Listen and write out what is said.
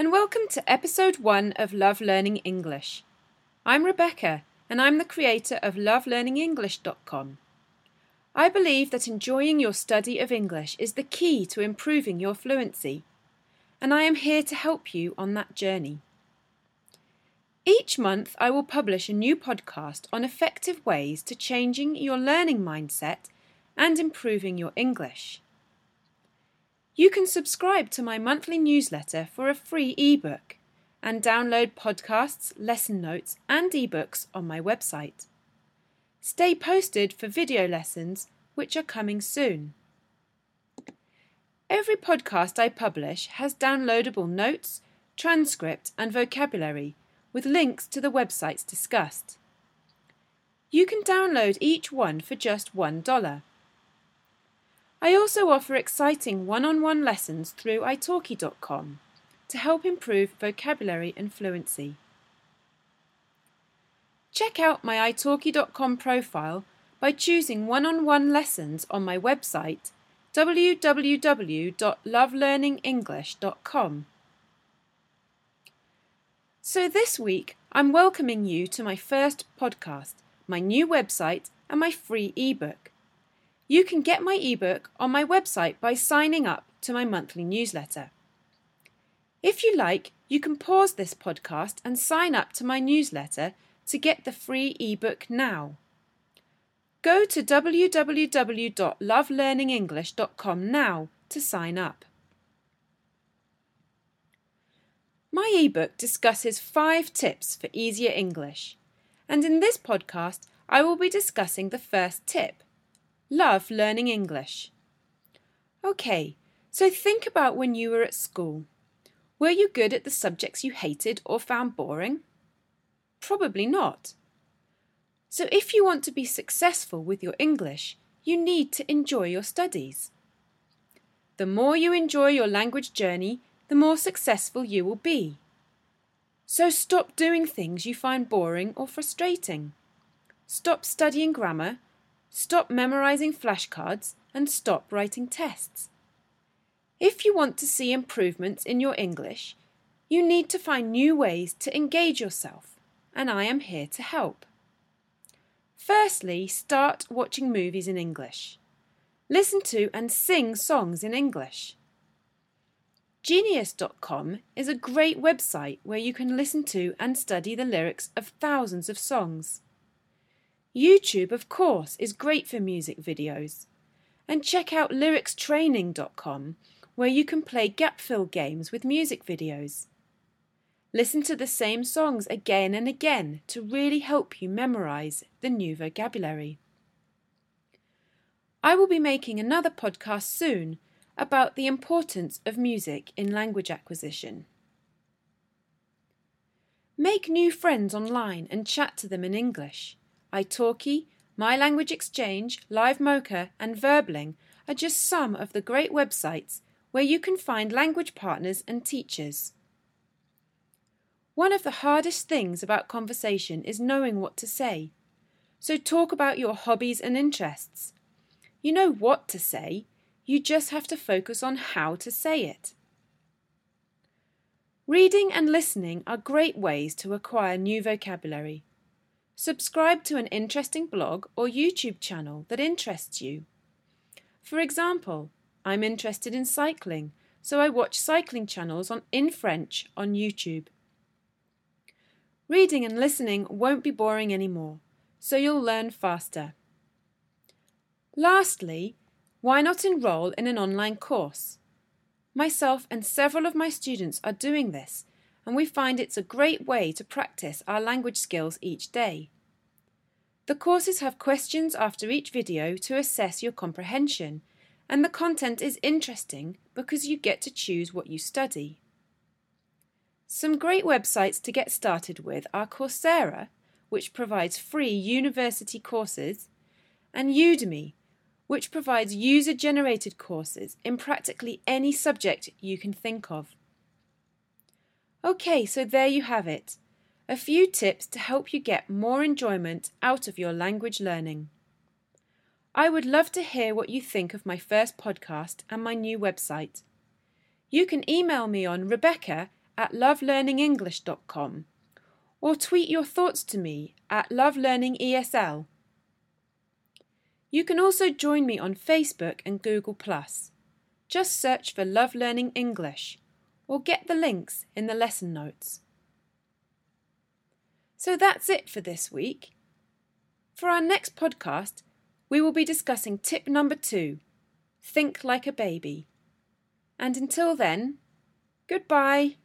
and welcome to episode one of Love Learning English. I'm Rebecca, and I'm the creator of lovelearningenglish.com. I believe that enjoying your study of English is the key to improving your fluency, and I am here to help you on that journey. Each month, I will publish a new podcast on effective ways to changing your learning mindset and improving your English. You can subscribe to my monthly newsletter for a free ebook and download podcasts, lesson notes, and ebooks on my website. Stay posted for video lessons, which are coming soon. Every podcast I publish has downloadable notes, transcript, and vocabulary with links to the websites discussed. You can download each one for just $1. I also offer exciting one on one lessons through italki.com to help improve vocabulary and fluency. Check out my italki.com profile by choosing one on one lessons on my website www.lovelearningenglish.com. So this week, I'm welcoming you to my first podcast, my new website, and my free ebook. You can get my ebook on my website by signing up to my monthly newsletter. If you like, you can pause this podcast and sign up to my newsletter to get the free ebook now. Go to www.lovelearningenglish.com now to sign up. My ebook discusses five tips for easier English, and in this podcast, I will be discussing the first tip Love learning English. Okay, so think about when you were at school. Were you good at the subjects you hated or found boring? Probably not. So, if you want to be successful with your English, you need to enjoy your studies. The more you enjoy your language journey, the more successful you will be. So, stop doing things you find boring or frustrating. Stop studying grammar Stop memorizing flashcards and stop writing tests. If you want to see improvements in your English, you need to find new ways to engage yourself, and I am here to help. Firstly, start watching movies in English. Listen to and sing songs in English. Genius.com is a great website where you can listen to and study the lyrics of thousands of songs. YouTube, of course, is great for music videos. And check out lyricstraining.com, where you can play gap fill games with music videos. Listen to the same songs again and again to really help you memorize the new vocabulary. I will be making another podcast soon about the importance of music in language acquisition. Make new friends online and chat to them in English italki, My Language Exchange, Live Mocha, and Verbling are just some of the great websites where you can find language partners and teachers. One of the hardest things about conversation is knowing what to say. So talk about your hobbies and interests. You know what to say, you just have to focus on how to say it. Reading and listening are great ways to acquire new vocabulary. Subscribe to an interesting blog or YouTube channel that interests you. For example, I'm interested in cycling, so I watch cycling channels on, in French on YouTube. Reading and listening won't be boring anymore, so you'll learn faster. Lastly, why not enroll in an online course? Myself and several of my students are doing this and we find it's a great way to practice our language skills each day. The courses have questions after each video to assess your comprehension, and the content is interesting because you get to choose what you study. Some great websites to get started with are Coursera, which provides free university courses, and Udemy, which provides user generated courses in practically any subject you can think of. Okay, so there you have it. A few tips to help you get more enjoyment out of your language learning. I would love to hear what you think of my first podcast and my new website. You can email me on rebecca at lovelearningenglish.com or tweet your thoughts to me at lovelearningesl. You can also join me on Facebook and Google. Just search for Love Learning English or get the links in the lesson notes. So that's it for this week. For our next podcast, we will be discussing tip number two think like a baby. And until then, goodbye.